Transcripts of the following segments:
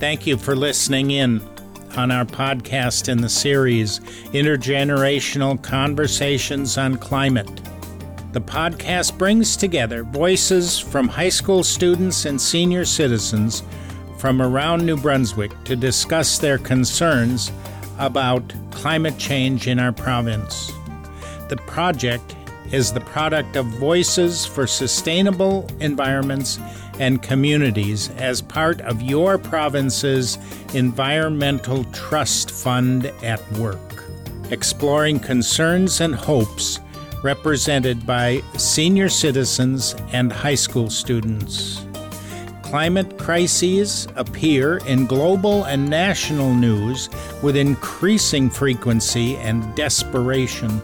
Thank you for listening in on our podcast in the series Intergenerational Conversations on Climate. The podcast brings together voices from high school students and senior citizens from around New Brunswick to discuss their concerns about climate change in our province. The project is the product of Voices for Sustainable Environments and Communities as part of your province's Environmental Trust Fund at Work, exploring concerns and hopes represented by senior citizens and high school students. Climate crises appear in global and national news with increasing frequency and desperation.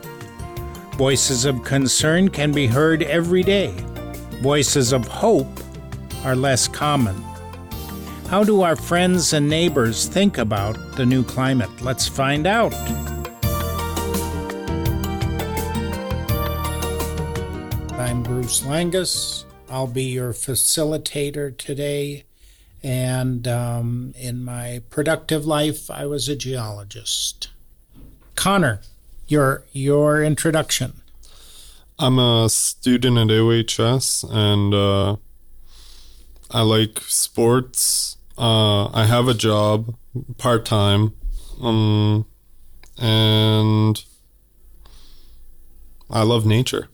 Voices of concern can be heard every day. Voices of hope are less common. How do our friends and neighbors think about the new climate? Let's find out. I'm Bruce Langus. I'll be your facilitator today. And um, in my productive life, I was a geologist. Conner, your your introduction. I'm a student at OHS and uh, I like sports. Uh, I have a job part time, um, and I love nature.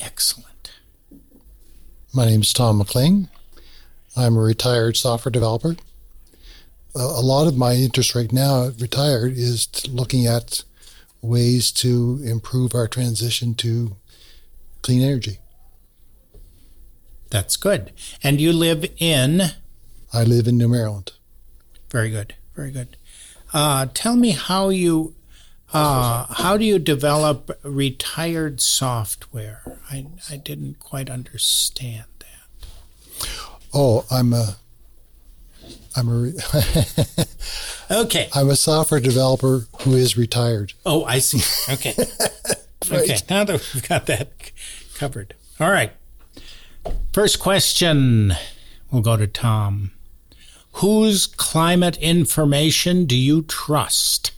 Excellent. My name is Tom McLean. I'm a retired software developer. A lot of my interest right now, retired, is looking at ways to improve our transition to clean energy. That's good. And you live in? I live in New Maryland. Very good. Very good. Uh, tell me how you uh, how do you develop retired software? I, I didn't quite understand that. Oh, I'm a I'm a okay. I'm a software developer who is retired. Oh, I see. Okay. right. Okay. Now that we've got that covered. All right. First question. We'll go to Tom. Whose climate information do you trust?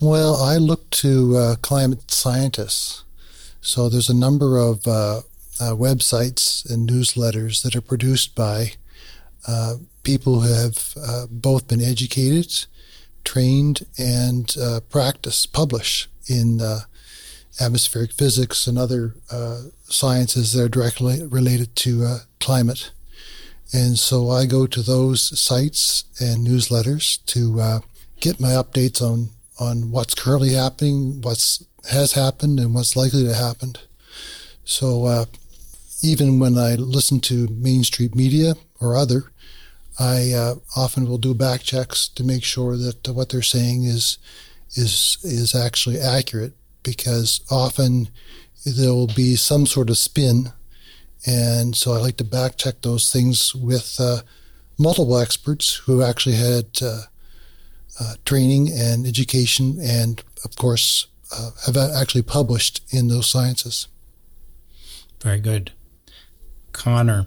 Well, I look to uh, climate scientists. So there's a number of uh, uh, websites and newsletters that are produced by uh, people who have uh, both been educated, trained, and uh, practiced, publish in atmospheric physics and other uh, sciences that are directly related to uh, climate. And so I go to those sites and newsletters to uh, get my updates on, on what's currently happening, what's has happened, and what's likely to happen. So uh, even when I listen to mainstream media or other, I uh, often will do back checks to make sure that what they're saying is is is actually accurate because often there will be some sort of spin. And so I like to back check those things with uh, multiple experts who actually had uh, uh, training and education and, of course, uh, have actually published in those sciences. Very good. Conner,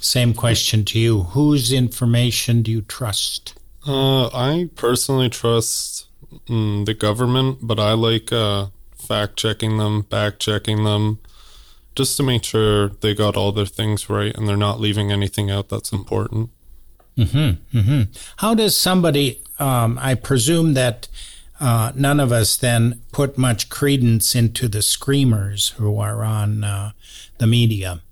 same question to you. Whose information do you trust? Uh, I personally trust mm, the government, but I like uh, fact checking them, back checking them, just to make sure they got all their things right and they're not leaving anything out that's important. Mm-hmm, mm-hmm. How does somebody, um, I presume that uh, none of us then put much credence into the screamers who are on uh, the media,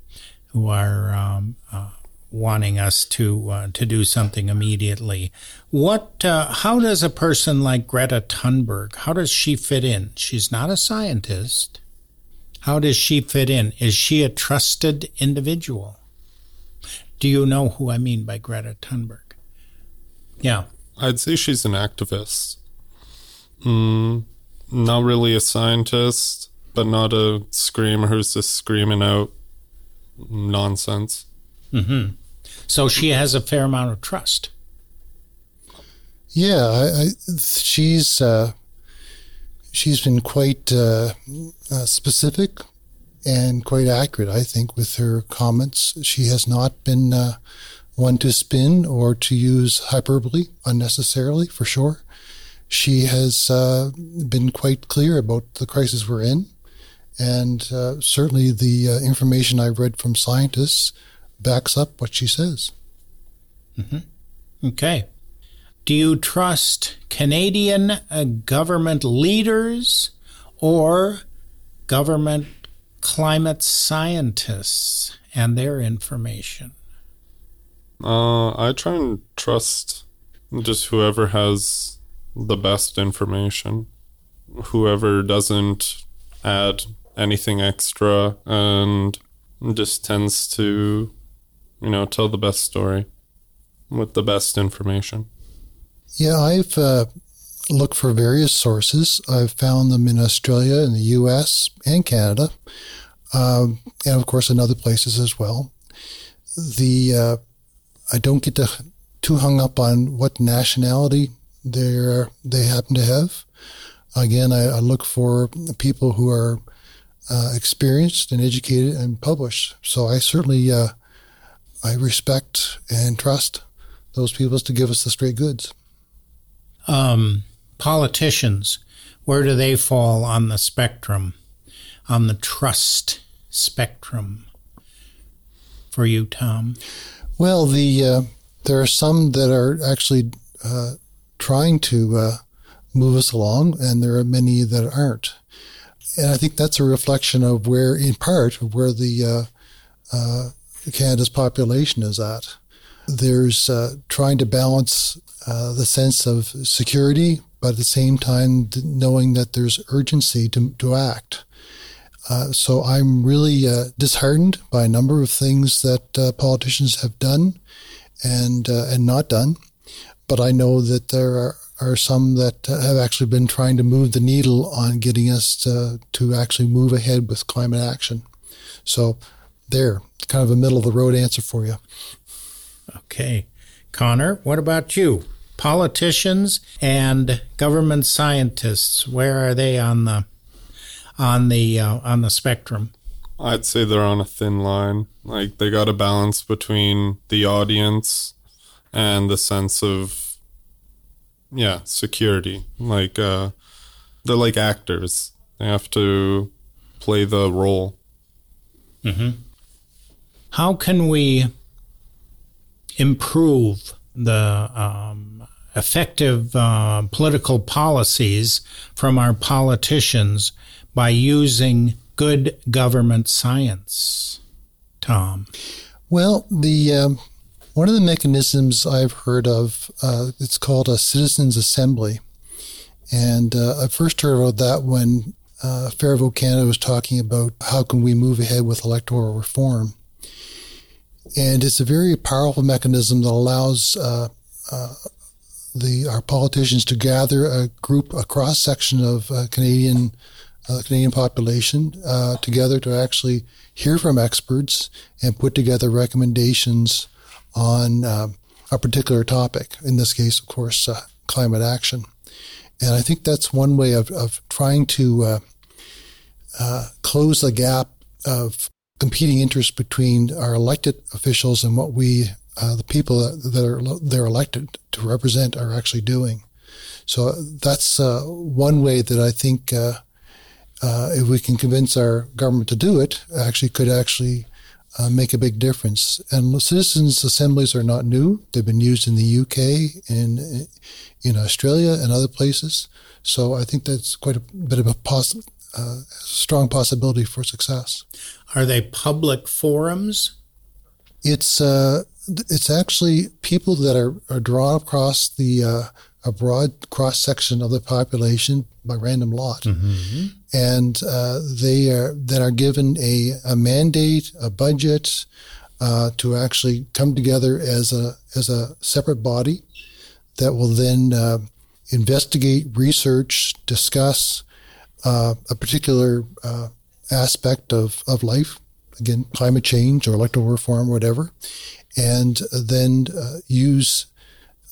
who are um, uh, wanting us to uh, to do something immediately. What? Uh, how does a person like Greta Thunberg? How does she fit in? She's not a scientist. How does she fit in? Is she a trusted individual? Do you know who I mean by Greta Thunberg? Yeah, I'd say she's an activist. Mm, not really a scientist, but not a screamer who's just screaming out nonsense. Mm-hmm. So she has a fair amount of trust. Yeah, I, I, she's uh, she's been quite uh, uh, specific and quite accurate, I think, with her comments. She has not been uh, one to spin or to use hyperbole unnecessarily, for sure. She has uh, been quite clear about the crisis we're in. And uh, certainly the information I've read from scientists backs up what she says. Mm-hmm. Okay. Do you trust Canadian uh, government leaders or government climate scientists and their information? Uh, I try and trust just whoever has the best information, whoever doesn't add anything extra and just tends to, you know, tell the best story with the best information. Yeah, I've uh, looked for various sources. I've found them in Australia, in the US, and Canada, um, and of course in other places as well. The uh, I don't get to, too hung up on what nationality they they happen to have. Again, I, I look for people who are uh, experienced and educated and published. So I certainly uh, I respect and trust those people to give us the straight goods. Um, politicians, where do they fall on the spectrum, on the trust spectrum? For you, Tom. Well, the uh, there are some that are actually uh, trying to uh, move us along, and there are many that aren't. And I think that's a reflection of where, in part, of where the uh, uh, Canada's population is at. There's uh, trying to balance the sense of security, but at the same time knowing that there's urgency to, to act. Uh, so I'm really uh, disheartened by a number of things that uh, politicians have done and and not done. But I know that there are, are some that have actually been trying to move the needle on getting us to, to actually move ahead with climate action. So there, kind of a middle of the road answer for you. Okay. Connor, what about you? Politicians and government scientists, where are they on the on the uh, on the spectrum? I'd say they're on a thin line. Like they got a balance between the audience and the sense of yeah, security. Like uh they're like actors. They have to play the role. Mm-hmm. How can we improve the um, effective uh, political policies from our politicians by using good government science? Tom. Well, the um, one of the mechanisms I've heard of uh, it's called a citizens assembly, and uh, I first heard about that when uh, Fair Vote Canada was talking about how can we move ahead with electoral reform, and it's a very powerful mechanism that allows uh, uh, the our politicians to gather a group, a cross section of uh, Canadian uh, Canadian population uh, together to actually hear from experts and put together recommendations on uh, a particular topic. In this case, of course, climate action. And I think that's one way of, of trying to uh, uh, close the gap of competing interests between our elected officials and what we, the people that are they're elected to represent, are actually doing. So that's one way that I think uh, if we can convince our government to do it, actually could actually uh, make a big difference. And citizens' assemblies are not new; they've been used in the UK, in in Australia, and other places. So I think that's quite a bit of a poss- uh, strong possibility for success. Are they public forums? It's uh, it's actually people that are, are drawn across the uh, a broad cross section of the population by random lot. Mm-hmm. And uh, they are then are given a, a mandate, a budget uh, to actually come together as a as a separate body that will then uh, investigate, research, discuss uh, a particular uh, aspect of, of life, again, climate change or electoral reform, or whatever, and then uh, use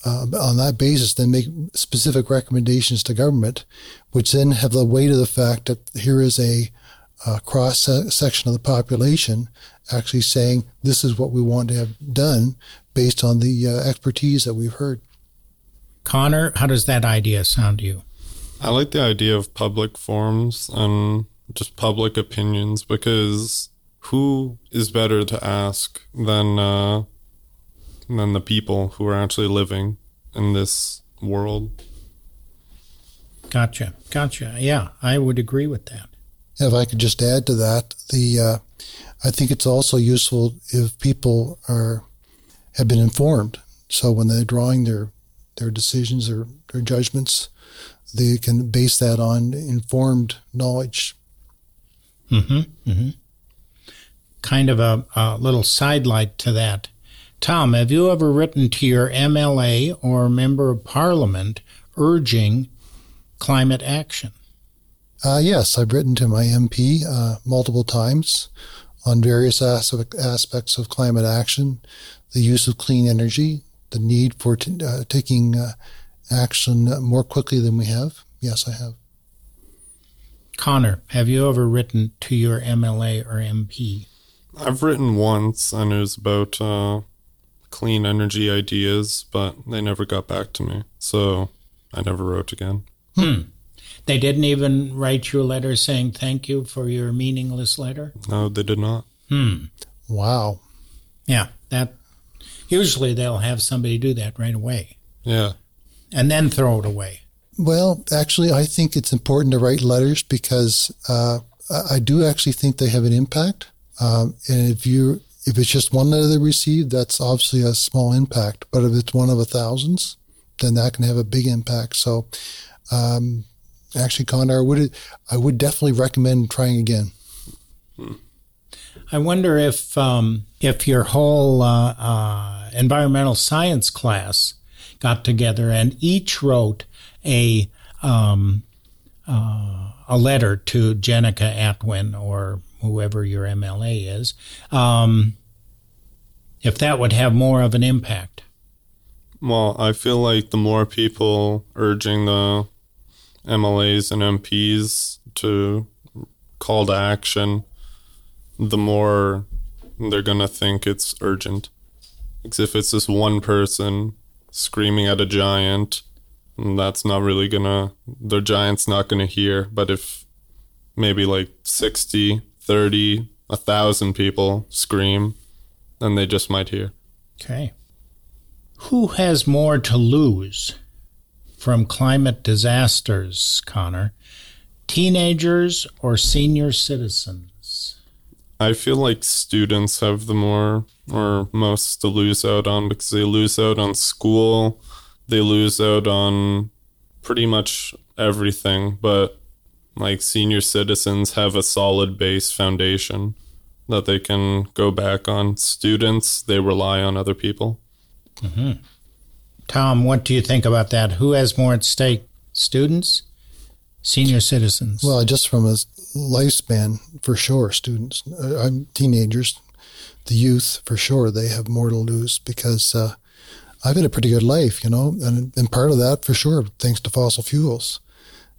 uh, on that basis, then make specific recommendations to government, which then have the weight of the fact that here is a, cross section of the population actually saying this is what we want to have done based on the uh, expertise that we've heard. Conner, how does that idea sound to you? I like the idea of public forums and just public opinions because who is better to ask than uh, than the people who are actually living in this world? Gotcha, gotcha. Yeah, I would agree with that. If I could just add to that, the uh, I think it's also useful if people are have been informed. So when they're drawing their their decisions or their judgments, they can base that on informed knowledge. Mm-hmm. mm-hmm. Kind of a, a little sidelight to that. Tom, have you ever written to your MLA or member of parliament urging climate action? Uh, yes, I've written to my MP uh, multiple times on various aspects of climate action, the use of clean energy, the need for t- uh, taking uh, action more quickly than we have. Yes, I have. Conner, have you ever written to your MLA or MP? I've written once, and it was about uh, clean energy ideas, but they never got back to me. So I never wrote again. Hmm. They didn't even write you a letter saying thank you for your meaningless letter? No, they did not. Hmm. Wow. Yeah, that usually they'll have somebody do that right away. Yeah. And then throw it away. Well, actually, I think it's important to write letters because uh, I do actually think they have an impact. Um, and if you if it's just one letter they receive, that's obviously a small impact. But if it's one of a thousands, then that can have a big impact. So, um, actually, Conner, I would I would definitely recommend trying again. I wonder if um, if your whole uh, uh, environmental science class got together and each wrote a um, uh, a letter to Jenica Atwin or whoever your MLA is, um, if that would have more of an impact. Well, I feel like the more people urging the MLAs and MPs to call to action, the more they're going to think it's urgent. Because if it's just one person screaming at a giant, that's not really gonna the giant's not gonna hear. But if maybe like 60 30 a thousand people scream then they just might hear. Okay. Who has more to lose from climate disasters conner? Teenagers or senior citizens? I feel like students have the more or most to lose out on because they lose out on school they lose out on pretty much everything, but like senior citizens have a solid base foundation that they can go back on. Students, they rely on other people. Mm-hmm. Tom, what do you think about that? Who has more at stake? Students, senior citizens? Well, just from a lifespan, for sure, students, uh, teenagers, the youth, for sure, they have more to lose because uh, I've had a pretty good life, you know, and, and part of that for sure, thanks to fossil fuels.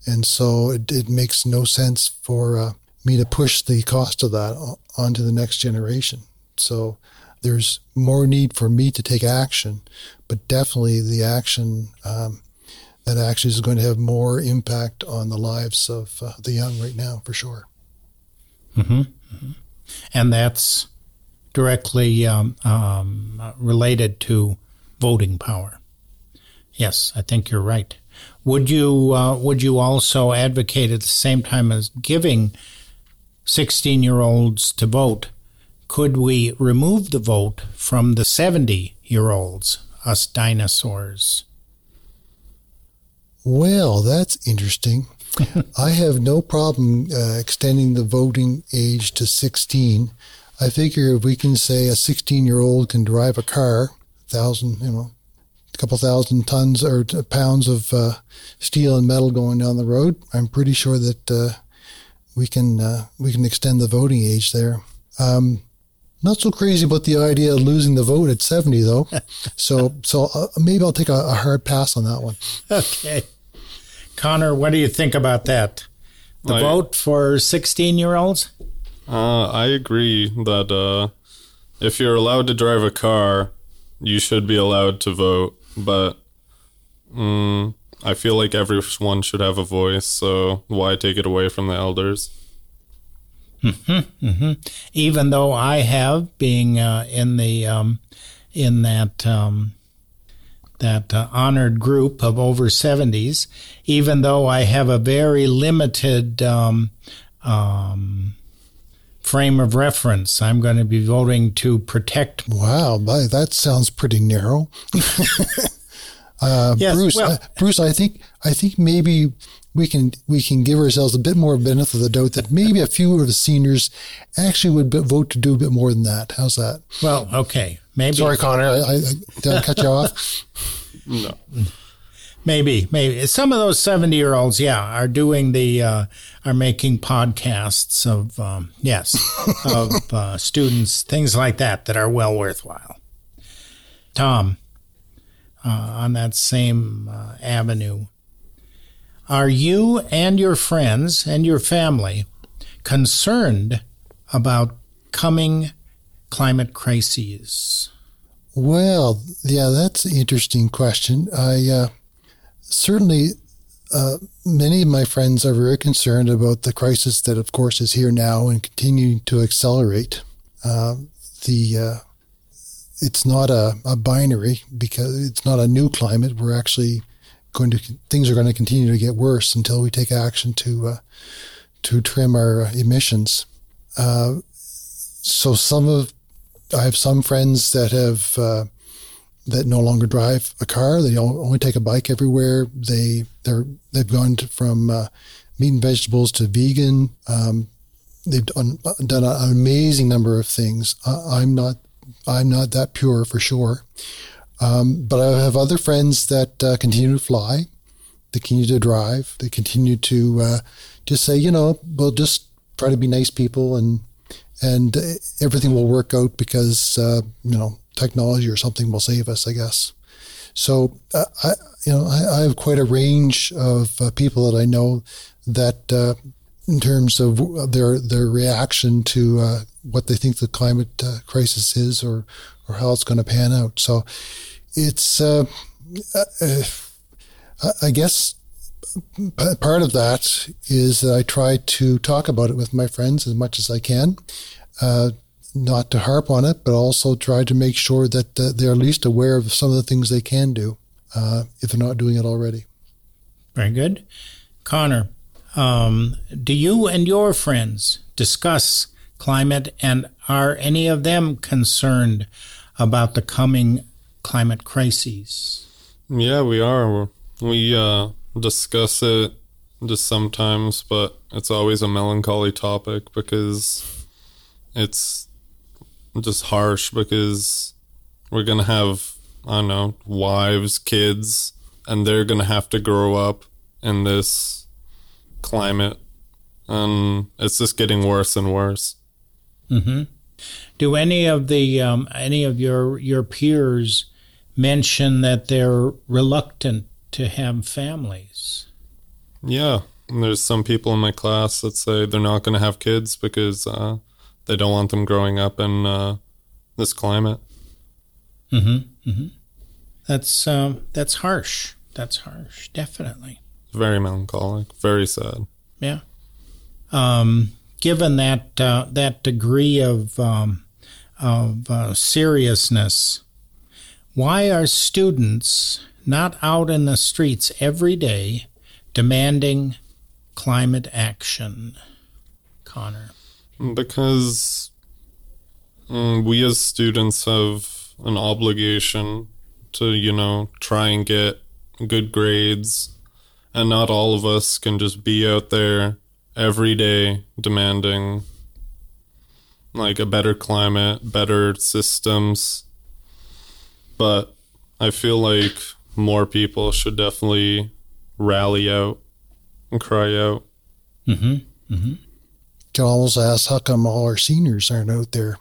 And so it, it makes no sense for uh, me to push the cost of that onto the next generation. So there's more need for me to take action, but definitely the action um, that actually is going to have more impact on the lives of uh, the young right now, for sure. Mm-hmm. Mm-hmm. And that's directly um, um, related to voting power. Yes, I think you're right. Would you uh, would you also advocate at the same time as giving 16 year olds to vote? Could we remove the vote from the 70 year olds, us dinosaurs? Well, that's interesting. I have no problem uh, extending the voting age to 16. I figure if we can say a 16 year old can drive a car, thousand, you know, a couple thousand tons or pounds of uh, steel and metal going down the road. I'm pretty sure that uh, we can uh, we can extend the voting age there. Um, not so crazy about the idea of losing the vote at 70 though. so so uh, maybe I'll take a, a, hard pass on that one. Okay. Conner, what do you think about that? The I, vote for 16 year olds? Uh, I agree that uh, if you're allowed to drive a car, you should be allowed to vote, but mm, I feel like everyone should have a voice. So why take it away from the elders? Mm-hmm, mm-hmm. Even though I have, being uh, in the um, in that um, that uh, honored group of over seventies, even though I have a very limited um, um frame of reference, I'm going to be voting to protect. Wow, that sounds pretty narrow. uh, yes, Bruce, well, uh, Bruce, I think I think maybe we can we can give ourselves a bit more benefit of the doubt that maybe a few of the seniors actually would vote to do a bit more than that. How's that? Well, okay, maybe. Sorry, Conner, I, I, did I cut you off? No. Maybe, maybe some of those seventy-year-olds, yeah, are doing the uh, are making podcasts of um, yes of uh, students, things like that that are well worthwhile. Tom, uh, on that same uh, avenue, are you and your friends and your family concerned about coming climate crises? Well, yeah, that's an interesting question. I uh, certainly, uh, many of my friends are very concerned about the crisis that, of course, is here now and continuing to accelerate. Uh, the uh, it's not a, a binary because it's not a new climate. We're actually going to things are going to continue to get worse until we take action to uh, to trim our emissions. Uh, so some of I have some friends that have uh, that no longer drive a car. They only take a bike everywhere. They they're they've gone to, from uh, meat and vegetables to vegan. Um, they've done, done an amazing number of things. I'm not I'm not that pure for sure. Um, but I have other friends that uh, continue to fly, they continue to drive, they continue to uh, just say, you know, we'll just try to be nice people and and everything will work out because uh, you know technology or something will save us, I guess. So uh, I, you know, I, I, have quite a range of uh, people that I know that, uh, in terms of their their reaction to uh, what they think the climate uh, crisis is, or or how it's going to pan out. So it's, uh, I guess, part of that is that I try to talk about it with my friends as much as I can. Uh, not to harp on it, but also try to make sure that uh, they're at least aware of some of the things they can do uh, if they're not doing it already. Very good. Conner, um, do you and your friends discuss climate and are any of them concerned about the coming climate crises? Yeah, we are. We uh, discuss it just sometimes, but it's always a melancholy topic because it's just harsh because we're gonna have I don't know wives, kids, and they're gonna have to grow up in this climate, and it's just getting worse and worse. Mm-hmm. Do any of the um, any of your your peers mention that they're reluctant to have families? Yeah, there's some people in my class that say they're not going to have kids because uh, they don't want them growing up in uh, this climate. Mm-hmm. Mm-hmm. That's um, that's harsh. That's harsh. Definitely. Very melancholic. Very sad. Yeah. Um, given that uh, that degree of um, of uh, seriousness, why are students not out in the streets every day demanding climate action, Conner? Because um, we as students have an obligation to, you know, try and get good grades. And not all of us can just be out there every day demanding like a better climate, better systems. But I feel like more people should definitely rally out and cry out. Mm-hmm. Mm-hmm. Can almost ask how come all our seniors aren't out there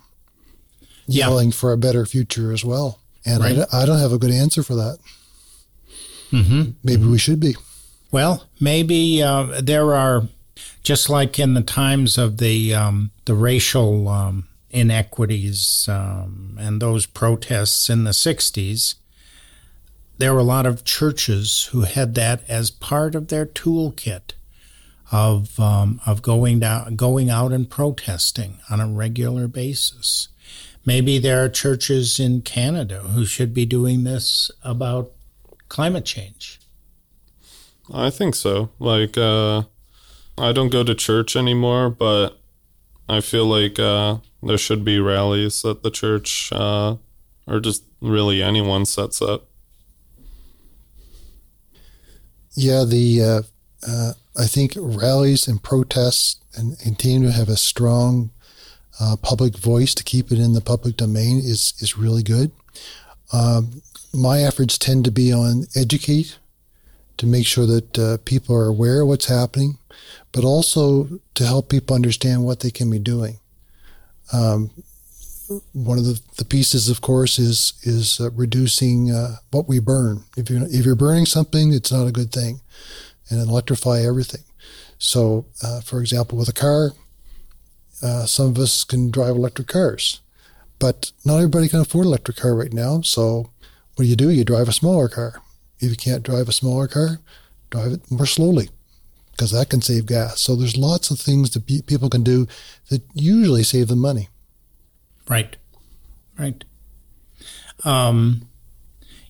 yelling yeah. for a better future as well? And right. I, I, don't have a good answer for that. Mm-hmm. Maybe we should be. Well, maybe uh, there are, just like in the times of the um, the racial um, inequities um, and those protests in the 60s, there were a lot of churches who had that as part of their toolkit of um, of going down, going out and protesting on a regular basis. Maybe there are churches in Canada who should be doing this about climate change. I think so. Like, uh, I don't go to church anymore, but I feel like uh, there should be rallies at the church, uh, or just really anyone sets up. Yeah, the uh, uh, I think rallies and protests and continue to have a strong uh, public voice to keep it in the public domain is is really good. Um, my efforts tend to be on educate to make sure that uh, people are aware of what's happening, but also to help people understand what they can be doing. Um, one of the, the pieces, of course, is is uh, reducing uh, what we burn. If you if you're burning something, it's not a good thing, and electrify everything. So, uh, for example, with a car, uh, some of us can drive electric cars, but not everybody can afford an electric car right now. So, what do you do? You drive a smaller car. If you can't drive a smaller car, drive it more slowly because that can save gas. So there's lots of things that people can do that usually save them money. Right, right. Um,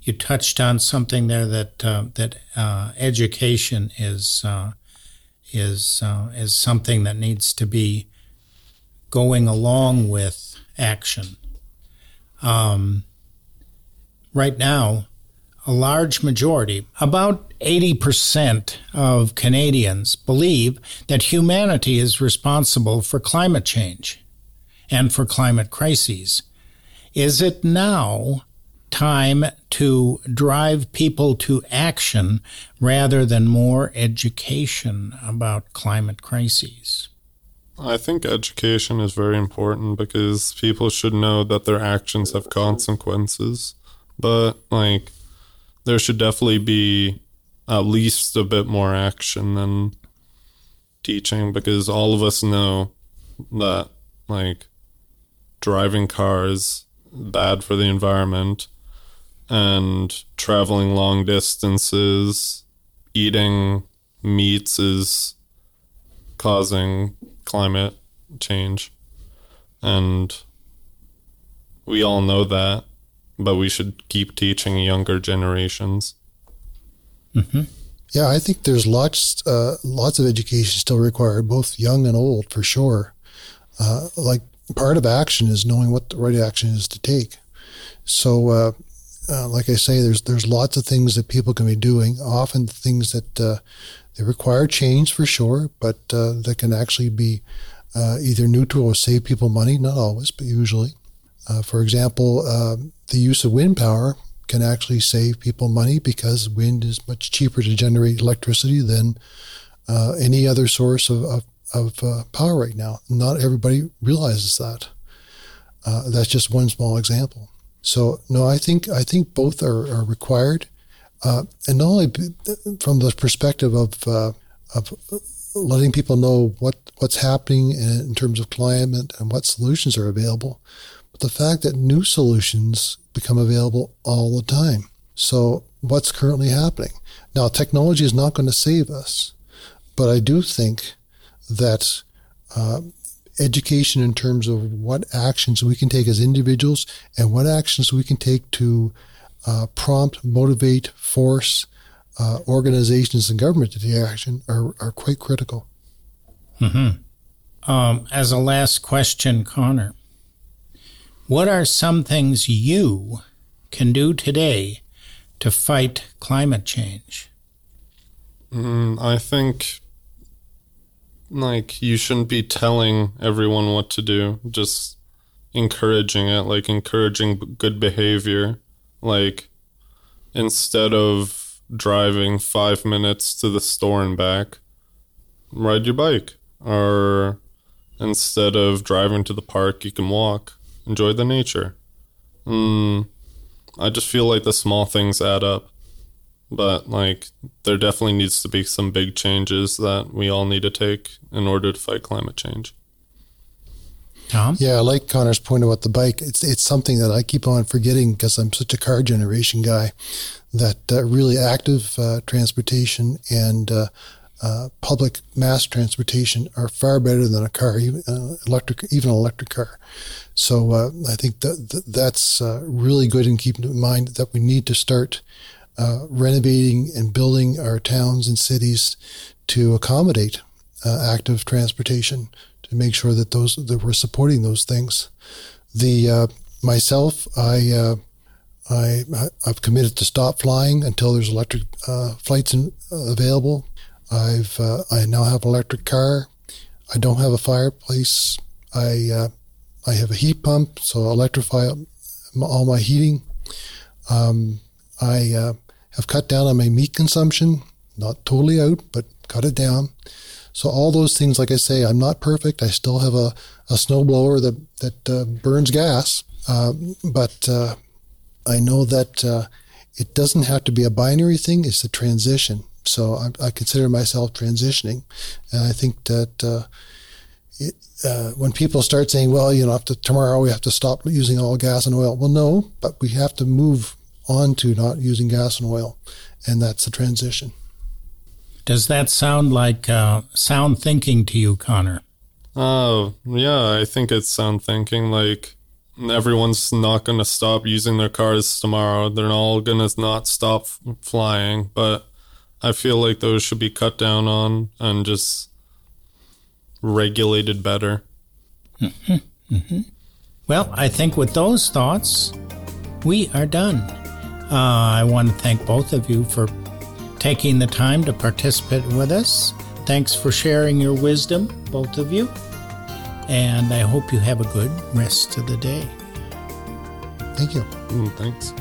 you touched on something there that uh, that uh, education is uh, is uh, is something that needs to be going along with action. Um, right now, a large majority, about 80% of Canadians, believe that humanity is responsible for climate change and for climate crises. Is it now time to drive people to action rather than more education about climate crises? I think education is very important because people should know that their actions have consequences. But, like, there should definitely be at least a bit more action than teaching because all of us know that like driving cars bad for the environment and traveling long distances eating meats is causing climate change and we all know that but we should keep teaching younger generations. Mm-hmm. Yeah, I think there's lots uh, lots of education still required, both young and old, for sure. Uh, like part of action is knowing what the right action is to take. So, uh, uh like I say, there's there's lots of things that people can be doing. Often things that uh, they require change for sure, but uh, that can actually be either neutral or save people money. Not always, but usually. for example, um, the use of wind power can actually save people money because wind is much cheaper to generate electricity than uh, any other source of, of, of uh, power right now. Not everybody realizes that. Uh, that's just one small example. So no, I think I think both are, are required, uh, and not only from the perspective of uh, of letting people know what what's happening in, in terms of climate and what solutions are available, but the fact that new solutions become available all the time. So, what's currently happening? Now, technology is not going to save us, but I do think that uh, education in terms of what actions we can take as individuals and what actions we can take to uh, prompt, motivate, force uh, organizations and government to take action are, are quite critical. Mm-hmm. Um, as a last question, Conner, what are some things you can do today to fight climate change? Mm, I think like you shouldn't be telling everyone what to do, just encouraging it, like encouraging good behavior. Like instead of driving five minutes to the store and back, ride your bike. Or instead of driving to the park, you can walk, enjoy the nature. Mm, I just feel like the small things add up. But like there definitely needs to be some big changes that we all need to take in order to fight climate change. Tom? Yeah, I like Conner's point about the bike. It's it's something that I keep on forgetting because I'm such a car generation guy. That uh, really active uh, transportation and uh, uh public mass transportation are far better than a car, even uh, electric, even an electric car. So uh, I think that, that's really good in keeping in mind that we need to start renovating and building our towns and cities to accommodate active transportation to make sure that those that we're supporting those things. The uh, myself, I, uh, I I've committed to stop flying until there's electric uh, flights in, uh, available. I've uh, I now have an electric car. I don't have a fireplace. I uh, I have a heat pump, so I electrify all my heating. Um, I have cut down on my meat consumption, not totally out, but cut it down. So all those things, like I say, I'm not perfect. I still have a, a snowblower that that uh, burns gas, uh, but uh, I know that uh, it doesn't have to be a binary thing. It's a transition. So I, I consider myself transitioning, and I think that. Uh, it, uh, when people start saying, "Well, you know, after tomorrow we have to stop using all gas and oil," well, no, but we have to move on to not using gas and oil, and that's the transition. Does that sound like uh, sound thinking to you, Conner? Oh, yeah, I think it's sound thinking. Like, everyone's not going to stop using their cars tomorrow. They're all going to not stop flying, but I feel like those should be cut down on and just regulated better. Mm-hmm. Mm-hmm. Well, I think with those thoughts, we are done. Uh, I want to thank both of you for taking the time to participate with us. Thanks for sharing your wisdom, both of you. And I hope you have a good rest of the day. Thank you. Mm, thanks.